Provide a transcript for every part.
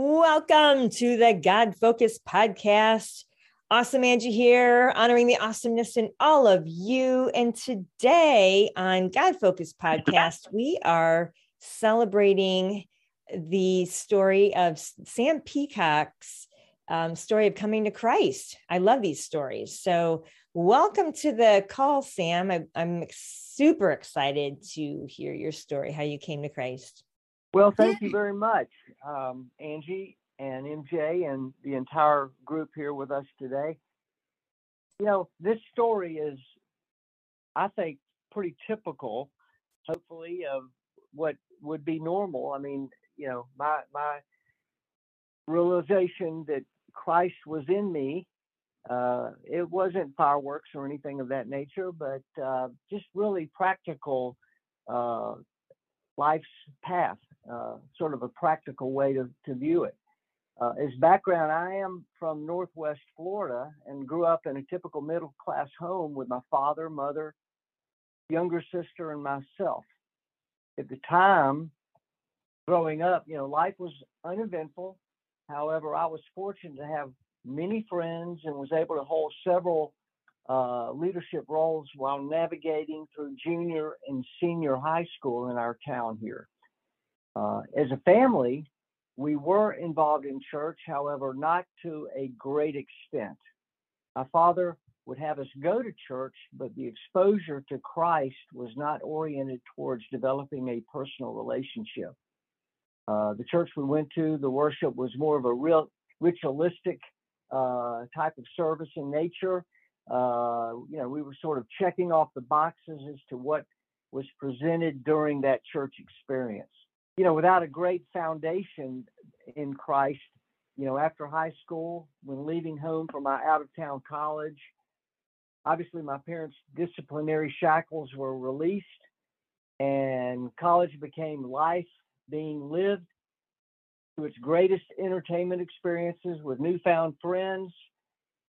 Welcome to the God Focus podcast. Awesome Angie here, honoring the awesomeness in all of you. And today on God Focus podcast, we are celebrating the story of Sam Peacock's um, story of coming to Christ. I love these stories. So, welcome to the call, Sam. I, I'm super excited to hear your story, how you came to Christ. Well, thank you very much, um, Angie and MJ and the entire group here with us today. You know, this story is, I think, pretty typical, hopefully, of what would be normal. I mean, you know, my my realization that Christ was in me. Uh, it wasn't fireworks or anything of that nature, but uh, just really practical uh, life's path sort of a practical way to, to view it. Uh, as background, I am from Northwest Florida and grew up in a typical middle class home with my father, mother, younger sister, and myself. At the time, growing up, you know, life was uneventful. However, I was fortunate to have many friends and was able to hold several uh, leadership roles while navigating through junior and senior high school in our town here. Uh, as a family, we were involved in church, however, not to a great extent. My father would have us go to church, but the exposure to Christ was not oriented towards developing a personal relationship. Uh, the church we went to, the worship was more of a real ritualistic uh, type of service in nature. Uh, you know, we were sort of checking off the boxes as to what was presented during that church experience you know, without a great foundation in Christ, you know, after high school, when leaving home for my out of town college, obviously my parents' disciplinary shackles were released and college became life being lived to its greatest entertainment experiences with newfound friends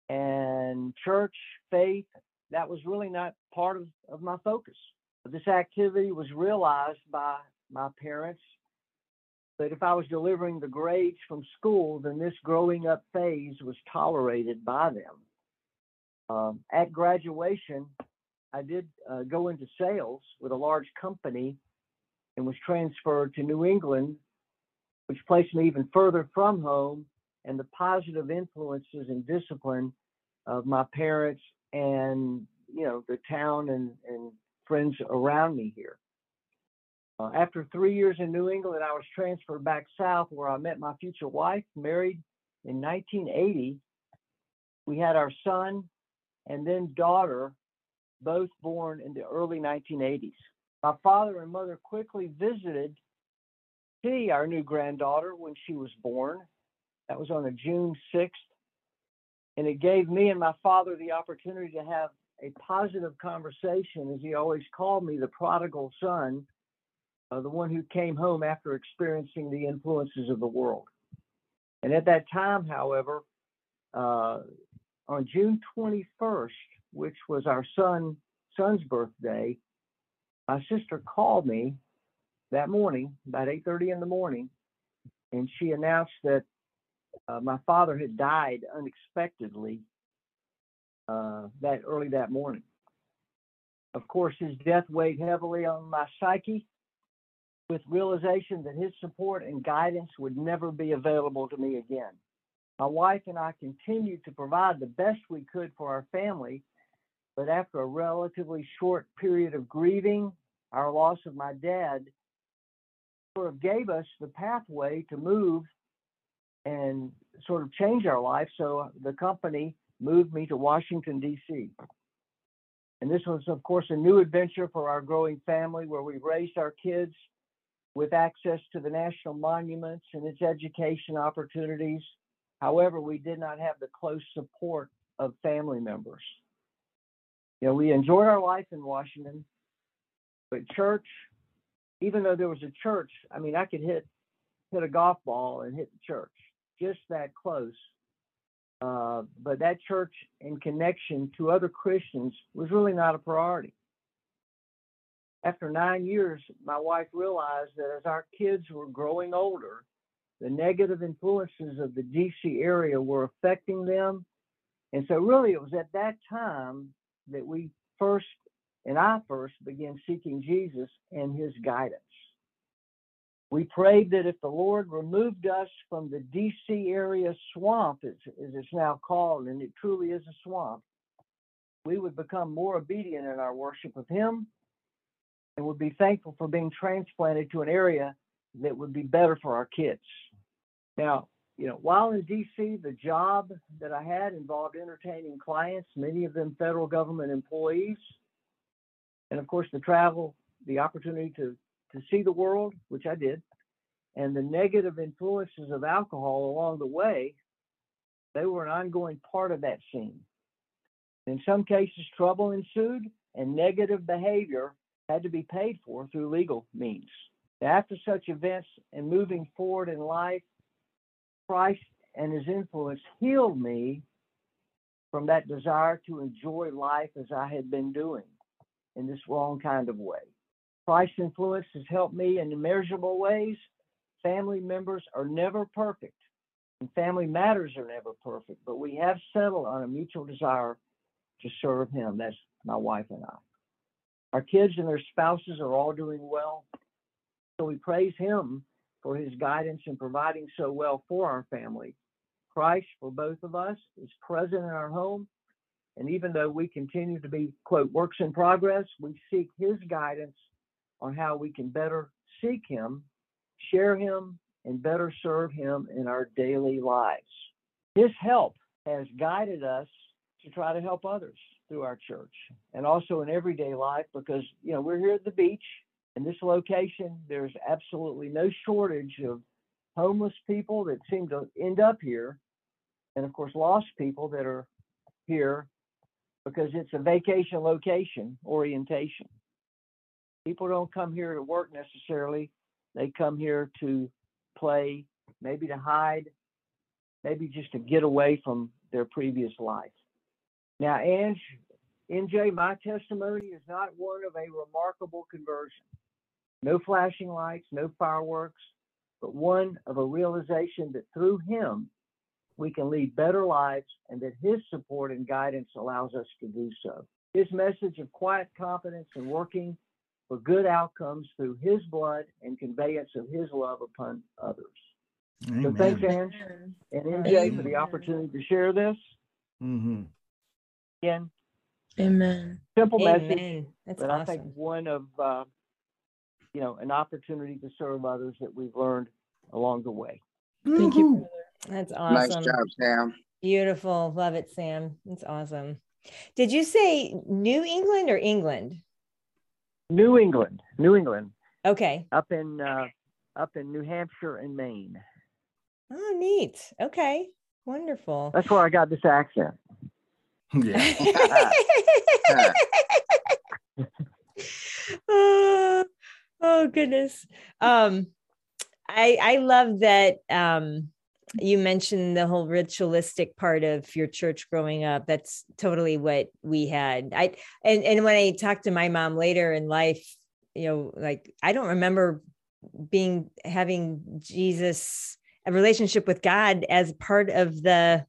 and church, faith. That was really not part of, of my focus. This activity was realized by my parents that if I was delivering the grades from school, then this growing up phase was tolerated by them. Um, at graduation, I did uh, go into sales with a large company and was transferred to New England, which placed me even further from home and the positive influences and discipline of my parents and you know the town and, and friends around me here. Uh, after three years in New England, I was transferred back south where I met my future wife, married in 1980. We had our son and then daughter, both born in the early 1980s. My father and mother quickly visited see our new granddaughter when she was born. That was on a June 6th. And it gave me and my father the opportunity to have a positive conversation, as he always called me, the prodigal son uh, the one who came home after experiencing the influences of the world. And at that time, however, uh, on June 21st, which was our son son's birthday, my sister called me that morning, about 8:30 in the morning, and she announced that uh, my father had died unexpectedly uh, that early that morning. Of course, his death weighed heavily on my psyche, with realization that his support and guidance would never be available to me again. My wife and I continued to provide the best we could for our family, but after a relatively short period of grieving our loss of my dad, sort of gave us the pathway to move and sort of change our life. So the company moved me to Washington, D.C. And this was, of course, a new adventure for our growing family where we raised our kids with access to the national monuments and its education opportunities. However, we did not have the close support of family members. You know, we enjoyed our life in Washington, but church, even though there was a church, I mean, I could hit hit a golf ball and hit the church, just that close. Uh, but that church in connection to other Christians was really not a priority after nine years, my wife realized that as our kids were growing older, the negative influences of the DC area were affecting them. And so, really, it was at that time that we first, and I first, began seeking Jesus and his guidance. We prayed that if the Lord removed us from the DC area swamp, as, as it's now called, and it truly is a swamp, we would become more obedient in our worship of Him and would be thankful for being transplanted to an area that would be better for our kids. Now, you know, while in DC, the job that I had involved entertaining clients, many of them federal government employees, and of course the travel, the opportunity to to see the world, which I did, and the negative influences of alcohol along the way, they were an ongoing part of that scene. In some cases, trouble ensued and negative behavior had to be paid for through legal means. After such events and moving forward in life, Christ and his influence healed me from that desire to enjoy life as I had been doing in this wrong kind of way. Christ's influence has helped me in immeasurable ways. Family members are never perfect, and family matters are never perfect, but we have settled on a mutual desire to serve Him. That's my wife and I. Our kids and their spouses are all doing well. So we praise Him for His guidance in providing so well for our family. Christ, for both of us, is present in our home. And even though we continue to be, quote, works in progress, we seek His guidance on how we can better seek Him, share Him, and better serve Him in our daily lives. His help has guided us to try to help others through our church and also in everyday life because, you know, we're here at the beach in this location, there's absolutely no shortage of homeless people that seem to end up here, and of course, lost people that are here because it's a vacation location orientation. People don't come here to work necessarily, they come here to play, maybe to hide, maybe just to get away from their previous life. Now, Ange, MJ, my testimony is not one of a remarkable conversion. No flashing lights, no fireworks, but one of a realization that through Him we can lead better lives and that His support and guidance allows us to do so. His message of quiet confidence and working for good outcomes through His blood and conveyance of His love upon others. Amen. So thanks, Ange and MJ, Amen. for the opportunity to share this. Mm-hmm. Again, Amen. Simple Amen. message, That's but awesome. I think one of uh, you know, an opportunity to serve others that we've learned along the way. Thank you. That's awesome. Nice job, Sam. Beautiful. Love it, Sam. That's awesome. Did you say New England or England? New England. New England. Okay. Up in uh, up in New Hampshire and Maine. Oh, neat. Okay. Wonderful. That's where I got this accent. Yeah. uh, oh goodness. Um, I I love that um, you mentioned the whole ritualistic part of your church growing up. That's totally what we had. I and and when I talked to my mom later in life, you know, like I don't remember being having Jesus a relationship with God as part of the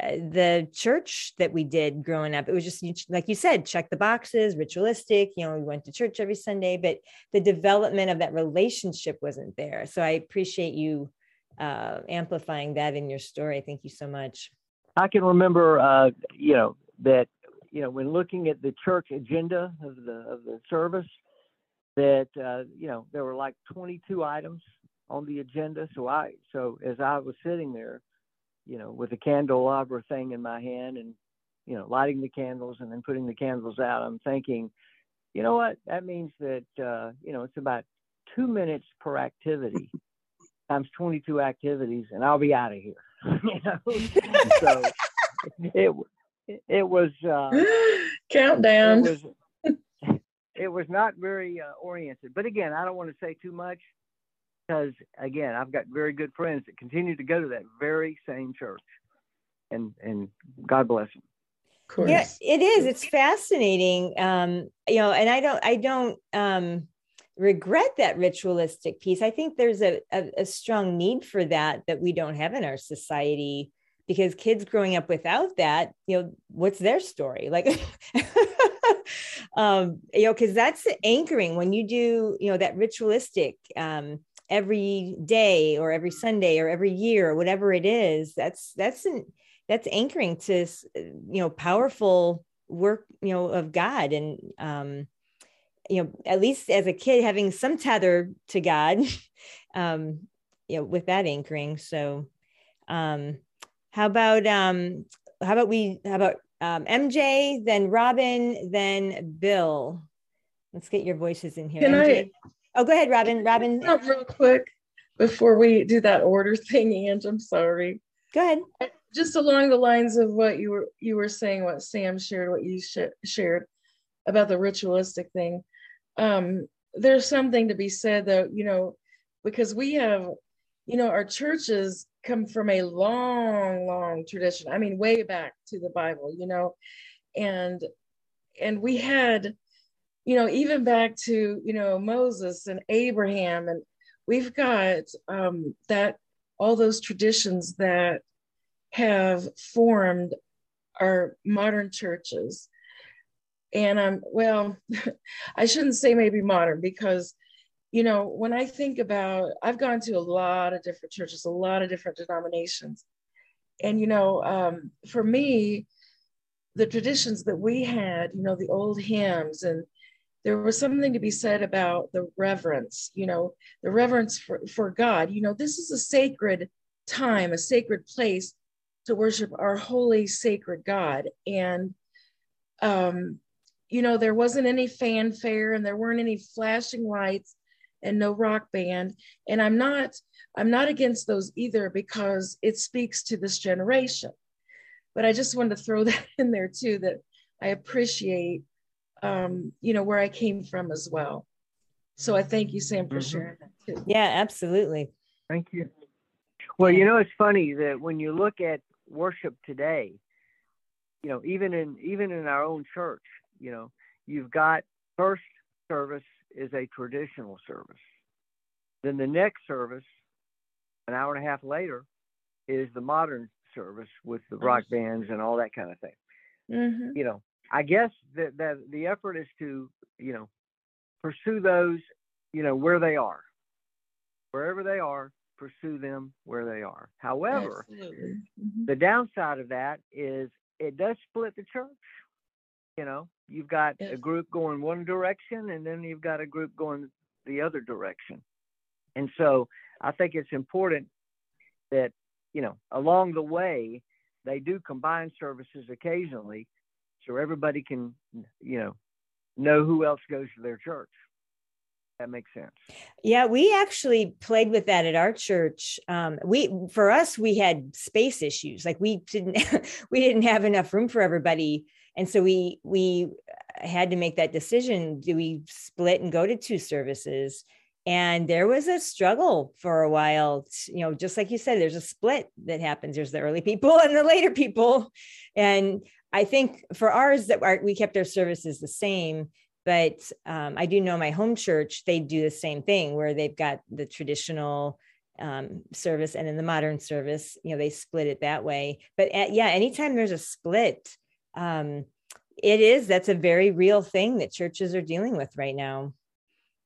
the church that we did growing up it was just like you said check the boxes ritualistic you know we went to church every sunday but the development of that relationship wasn't there. So i appreciate you uh, amplifying that in your story. Thank you so much. I can remember uh, you know that you know when looking at the church agenda of the of the service that uh, you know there were like 22 items on the agenda. So i so as i was sitting there you know, with a candelabra thing in my hand and, you know, lighting the candles and then putting the candles out, I'm thinking, you know what? That means that, uh, you know, it's about two minutes per activity times 22 activities and I'll be out of here. you know? so it, it was, uh, countdown. It was, it was not very uh, oriented, but again, I don't want to say too much because again, I've got very good friends that continue to go to that very same church, and and God bless them. Yeah, it is. It's fascinating. Um, you know, and I don't, I don't, um, regret that ritualistic piece. I think there's a, a, a strong need for that that we don't have in our society because kids growing up without that, you know, what's their story? Like, um, you know, because that's anchoring when you do, you know, that ritualistic um, every day or every Sunday or every year or whatever it is. That's that's an, that's anchoring to you know powerful work you know of God and um, you know at least as a kid having some tether to God, um, you know with that anchoring. So um, how about um, how about we how about um, MJ, then Robin, then Bill. Let's get your voices in here. Can MJ. I? Oh, go ahead, Robin. Robin, real quick before we do that order thing, Ange. I'm sorry. go ahead. Just along the lines of what you were you were saying, what Sam shared, what you sh- shared about the ritualistic thing. Um, there's something to be said, though, you know, because we have, you know, our churches come from a long, long tradition. I mean, way back to the Bible, you know, and and we had, you know, even back to you know Moses and Abraham, and we've got um, that all those traditions that have formed our modern churches. And I'm well, I shouldn't say maybe modern because you know, when I think about, I've gone to a lot of different churches, a lot of different denominations. And, you know, um, for me, the traditions that we had, you know, the old hymns, and there was something to be said about the reverence, you know, the reverence for, for God. You know, this is a sacred time, a sacred place to worship our holy, sacred God. And, um, you know, there wasn't any fanfare and there weren't any flashing lights and no rock band and i'm not i'm not against those either because it speaks to this generation but i just wanted to throw that in there too that i appreciate um, you know where i came from as well so i thank you sam for Mhm. sharing that too Yeah, absolutely. Thank you. Well, you know, it's funny that when you look at worship today, you know, even in even in our own church, you know, you've got first service is a traditional service. Then the next service, an hour and a half later, is the modern service with the rock bands and all that kind of thing. Mhm. You know, I guess that that the effort is to, you know, pursue those, you know, where they are. Wherever they are, pursue them where they are. However. Mhm. the downside of that is it does split the church. You know, you've got a group going one direction and then you've got a group going the other direction. And so I think it's important that, you know, along the way, they do combine services occasionally so everybody can, you know, know who else goes to their church. That makes sense. Yeah, we actually played with that at our church. Um, we for us, we had space issues. Like we didn't we didn't have enough room for everybody, and so we we had to make that decision. Do we split and go to two services? And there was a struggle for a while. You know, just like you said, there's a split that happens. There's the early people and the later people, and I think for ours that we kept our services the same but um, I do know my home church, they do the same thing where they've got the traditional um, service and then the modern service, you know, they split it that way. But at, yeah, anytime there's a split, um, it is, that's a very real thing that churches are dealing with right now.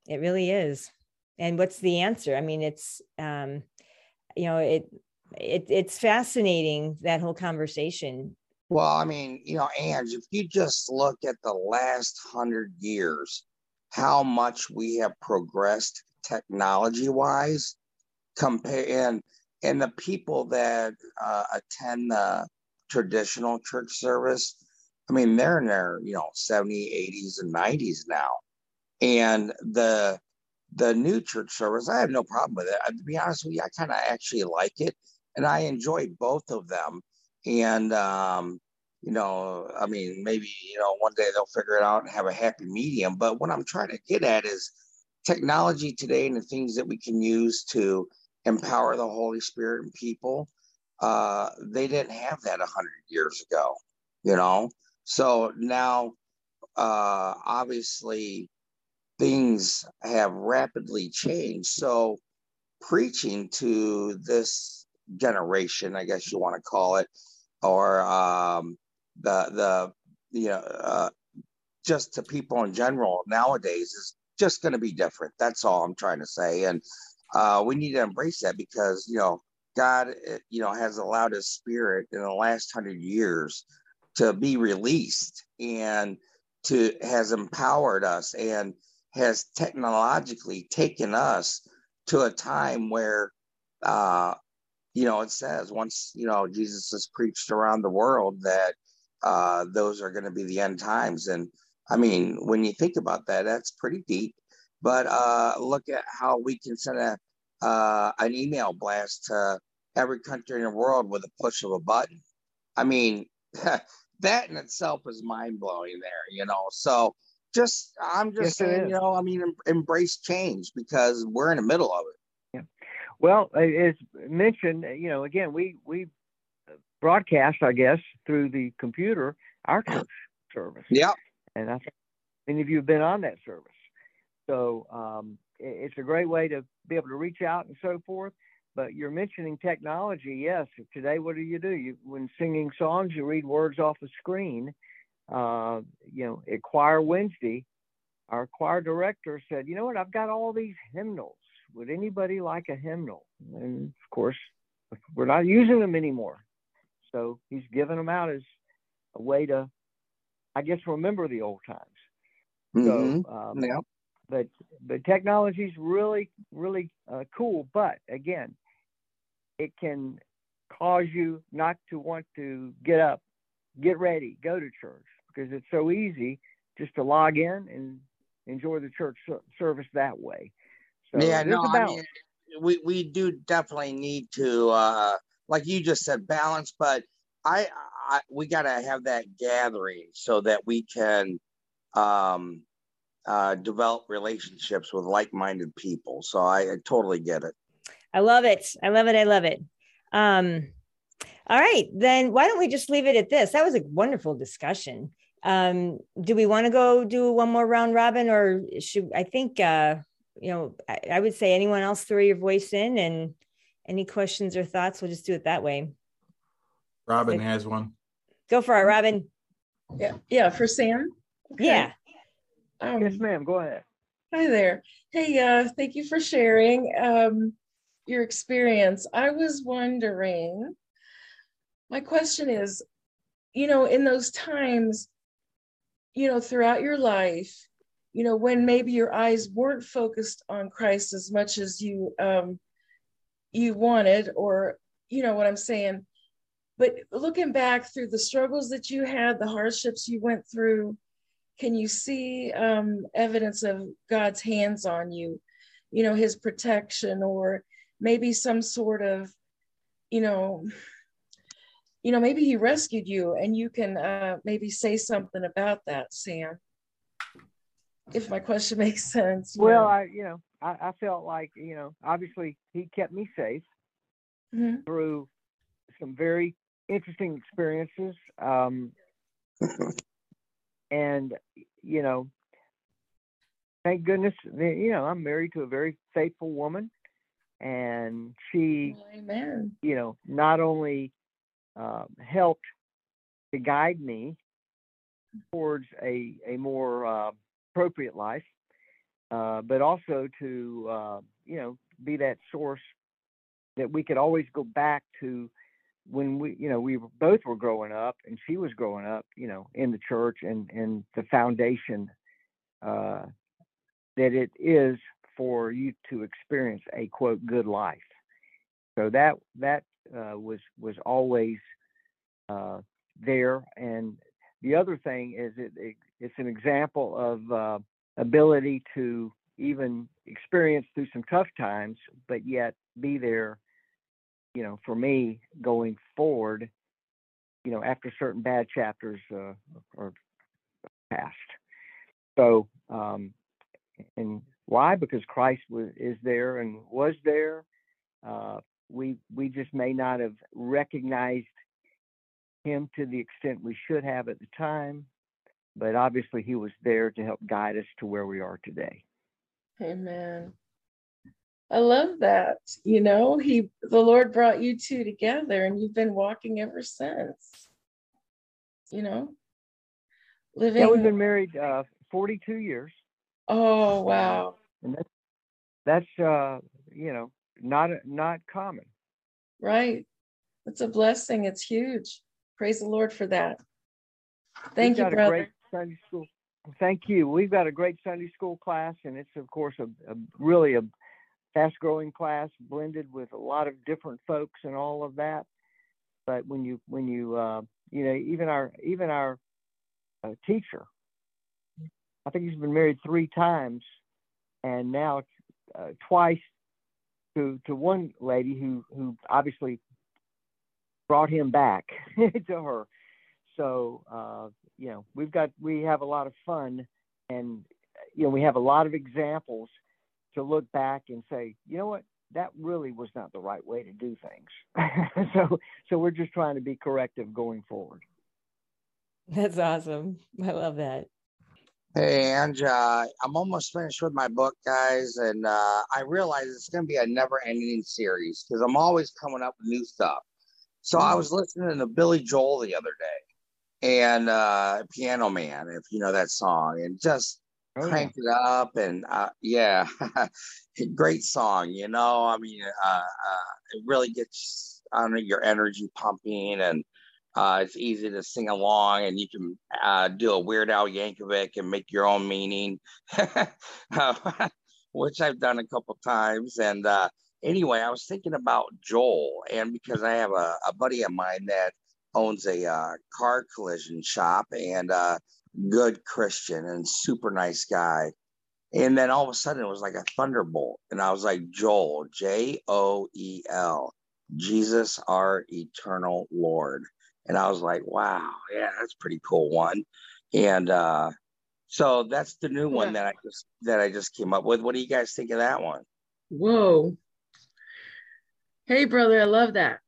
It really is. And what's the answer? I mean, it's, um, you know, it, it, it's fascinating that whole conversation Well, I mean, you know, Ange, if you just look at the last hundred years, how much we have progressed technology wise, compare and and the people that uh, attend the traditional church service, I mean, they're in their you know 70s, 80s, and 90s now, and the the new church service, I have no problem with it. Uh, To be honest with you, I kind of actually like it, and I enjoy both of them and um, you know, I mean, maybe you know, one day they'll figure it out and have a happy medium. But what I'm trying to get at is technology today and the things that we can use to empower the Holy Spirit and people. Uh, they didn't have that a hundred years ago, you know. So now, uh, obviously, things have rapidly changed. So preaching to this generation, I guess you want to call it, or um, the the you know uh, just to people in general nowadays is just going to be different. That's all I'm trying to say, and uh, we need to embrace that because you know God, eh, you know, has allowed His Spirit in the last hundred years to be released and to has empowered us and has technologically taken us to a time where uh, you know it says once you know jesus is preached around the world that uh, those are going to be the end times. And i mean when you think about that that's pretty deep. But uh, look at how we can send a uh, an email blast to every country in the world with a push of a button. I mean that in itself is mind blowing there you know? So just i'm just yes, saying you know i mean embrace change because we're in the middle of it well as mentioned you know again we we broadcast i guess through the computer our church service. Yeah. And i think many of you have been on that service. So um, it's a great way to be able to reach out and so forth. But you're mentioning technology. Yes today what do you do? You when singing songs you read words off a screen. Uh, you know, at Choir Wednesday, our choir director said, you know what, I've got all these hymnals. Would anybody like a hymnal? And of course, we're not using them anymore. So he's giving them out as a way to, I guess, remember the old times. Mm-hmm. So, um, yeah. but but technology is really really uh, cool. But again, it can cause you not to want to get up, get ready, go to church, because it's so easy just to log in and enjoy the church service that way. So yeah, no, I mean, we we do definitely need to, uh, like you just said, balance. But I, I we got to have that gathering so that we can um, uh, develop relationships with like-minded people. So I, I totally get it. I love it. I love it. I love it. Um, all right, then why don't we just leave it at this? That was a wonderful discussion. Um, do we want to go do one more round robin or should I think uh, you know, I, I would say anyone else throw your voice in and any questions or thoughts, we'll just do it that way. Robin has one. Go for it, Robin. Yeah, yeah, for Sam. Okay. Yeah. Um, yes, ma'am. Go ahead. Hi there. Hey, uh, thank you for sharing um, your experience. I was wondering, my question is, you know, in those times, you know, throughout your life, you know, when maybe your eyes weren't focused on Christ as much as you um, you wanted, or you know what I'm saying. But looking back through the struggles that you had, the hardships you went through, can you see um, evidence of God's hands on you? You know, His protection, or maybe some sort of, you know, you know, maybe he rescued you and you can uh, maybe say something about that, Sam. If my question makes sense. Well, know. I, you know, I, I, felt like, you know, obviously he kept me safe mm-hmm. through some very interesting experiences. Um, and, you know, thank goodness, you know, I'm married to a very faithful woman and she, Amen. you know, not only uh, helped to guide me towards a, a more uh, appropriate life, uh, but also to, uh, you know, be that source that we could always go back to when we, you know, we both were growing up and she was growing up, you know, in the church and, and the foundation uh, that it is for you to experience a quote good life. So that that uh, was was always uh, there. And the other thing is it, it it's an example of uh, ability to even experience through some tough times, but yet be there. You know, for me going forward, you know, after certain bad chapters uh, are passed. So, um, and why? Because Christ was is there and was there. Uh, we we just may not have recognized him to the extent we should have at the time, but obviously he was there to help guide us to where we are today. Amen. I love that. You know, he the Lord brought you two together and you've been walking ever since. You know, living. Yeah, we've been married uh, 42 years. Oh wow. And that's that's uh, you know, not not common. Right. It's a blessing. It's huge. Praise the Lord for that. Thank you, brother. Sunday school. Thank you. We've got a great Sunday school class, and it's of course a, a really a fast-growing class, blended with a lot of different folks and all of that. But when you when you uh, you know even our even our uh, teacher, I think he's been married three times, and now uh, twice to to one lady who who obviously brought him back to her. So uh, you know we've got we have a lot of fun, and you know we have a lot of examples to look back and say, you know what, that really was not the right way to do things. so so we're just trying to be corrective going forward. That's awesome. I love that. Hey, Ange, uh, I'm almost finished with my book, guys, and uh, I realize it's going to be a never-ending series because I'm always coming up with new stuff. So I was listening to Billy Joel the other day, and uh, Piano Man, if you know that song, and just Oh, cranked it up, and uh, yeah, great song. You know, I mean, uh, uh, it really gets on your energy pumping, and uh, it's easy to sing along, and you can uh, do a Weird Al Yankovic and make your own meaning, which I've done a couple times. And uh, anyway, I was thinking about Joel, and because I have a, a buddy of mine that owns a uh, car collision shop and uh, good Christian and super nice guy. And then all of a sudden it was like a thunderbolt. And I was like, Joel, J O E L, Jesus, our eternal Lord. And I was like, wow, yeah, that's a pretty cool one. And uh, so that's the new one that I just that I just came up with. What do you guys think of that one? Whoa. Hey, brother, I love that.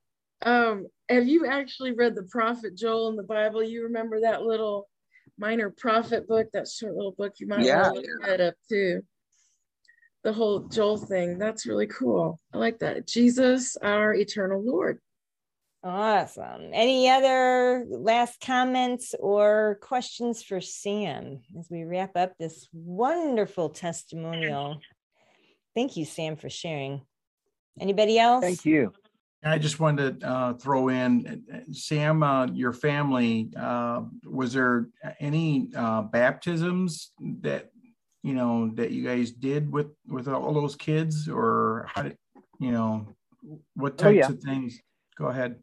Um, have you actually read the prophet Joel in the Bible? You remember that little minor prophet book, that short little book? You might Yeah, want to look that up too. The whole Joel thing. That's really cool. I like that. Jesus, our eternal Lord. Awesome. Any other last comments or questions for Sam as we wrap up this wonderful testimonial? Thank you, Sam, for sharing. Anybody else? Thank you. I just wanted to uh, throw in, Sam, uh, your family, uh, was there any uh, baptisms that, you know, that you guys did with, with all those kids or how did, you know, what Oh, yeah. types of things? Go ahead.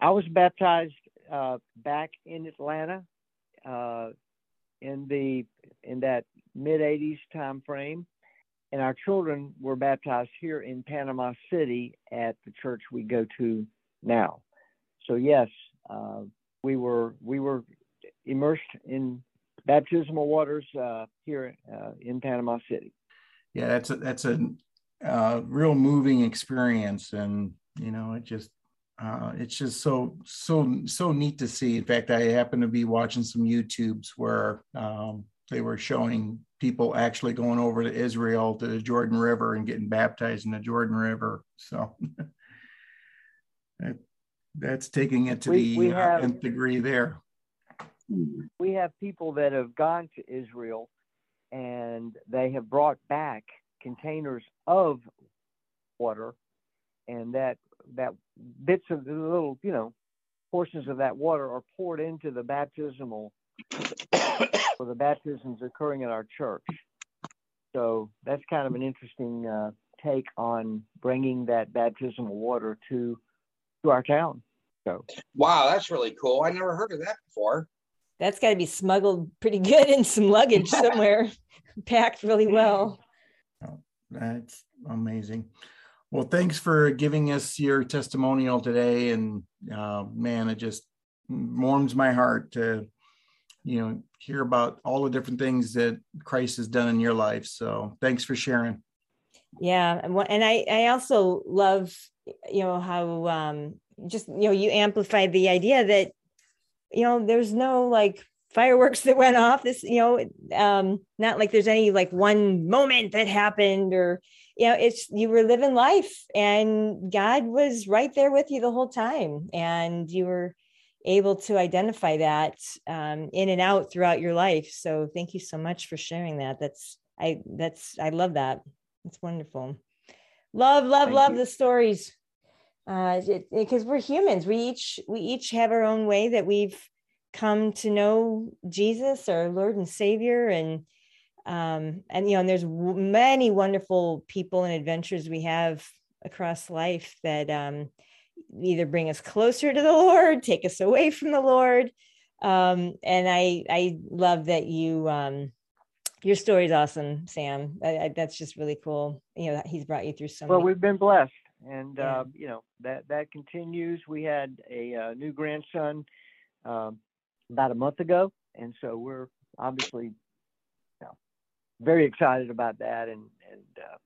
I was baptized uh, back in Atlanta uh, in the in that mid '80s time frame, and our children were baptized here in Panama City at the church we go to now. So yes, uh, we were we were immersed in baptismal waters uh, here uh, in Panama City. Yeah, that's a, that's a uh, real moving experience. And, you know, it just, uh, it's just so so so neat to see. In fact, I happened to be watching some YouTubes where um, they were showing people actually going over to Israel to the Jordan River and getting baptized in the Jordan River. So that, that's taking it to We- the we uh, have- nth degree there. we have people that have gone to Israel and they have brought back containers of water and that that bits of the little you know portions of that water are poured into the baptismal for the baptisms occurring at our church so that's kind of an interesting uh, take on bringing that baptismal water to to our town so Wow, that's really cool. I never heard of that before. That's got to be smuggled pretty good in some luggage somewhere, packed really well. That's amazing. Well, thanks for giving us your testimonial today. And uh, man, it just warms my heart to, you know, hear about all the different things that Christ has done in your life. So thanks for sharing. Yeah, and I I also love you know how um just you know you amplified the idea that you know there's no like fireworks that went off this you know um not like there's any like one moment that happened or you know it's you were living life and god was right there with you the whole time and you were able to identify that um, in and out throughout your life. So thank you so much for sharing that. That's i that's i love that. It's wonderful. Love love thank love you. the stories. Uh because we're humans. We each we each have our own way that we've come to know jesus our lord and savior and um, and you know and there's w- many wonderful people and adventures we have across life that um, either bring us closer to the lord take us away from the lord um, and i i love that you um, your story is awesome sam I, I, that's just really cool you know he's brought you through so well many- we've been blessed and yeah. uh, you know that that continues we had a uh, new grandson um, about a month ago and so we're obviously very excited about that, and and uh,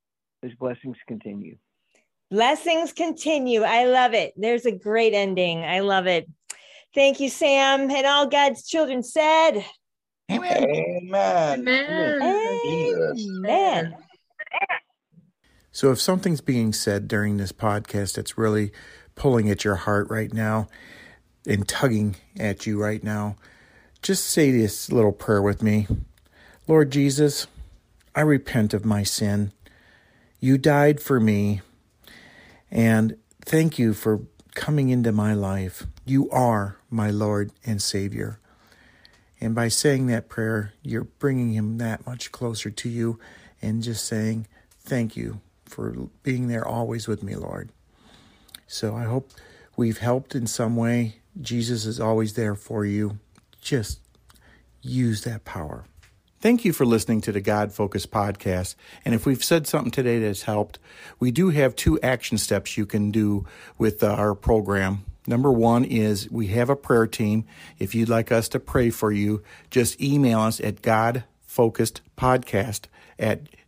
His blessings continue. Blessings continue. I love it. There's a great ending. I love it. Thank you, Sam, and all God's children said. Amen. Amen. Amen. Amen. So, if something's being said during this podcast that's really pulling at your heart right now and tugging at you right now, just say this little prayer with me Lord Jesus, I repent of my sin. You died for me, and thank you for coming into my life. You are my Lord and Savior. And by saying that prayer, you're bringing him that much closer to you and just saying, Thank you for being there always with me, Lord. So I hope we've helped in some way. Jesus is always there for you. Just use that power. Thank you for listening to the God Focus podcast. And if we've said something today that's helped, we do have two action steps you can do with uh, our program. Number one is we have a prayer team. If you'd like us to pray for you, just email us at godfocusedpodcast at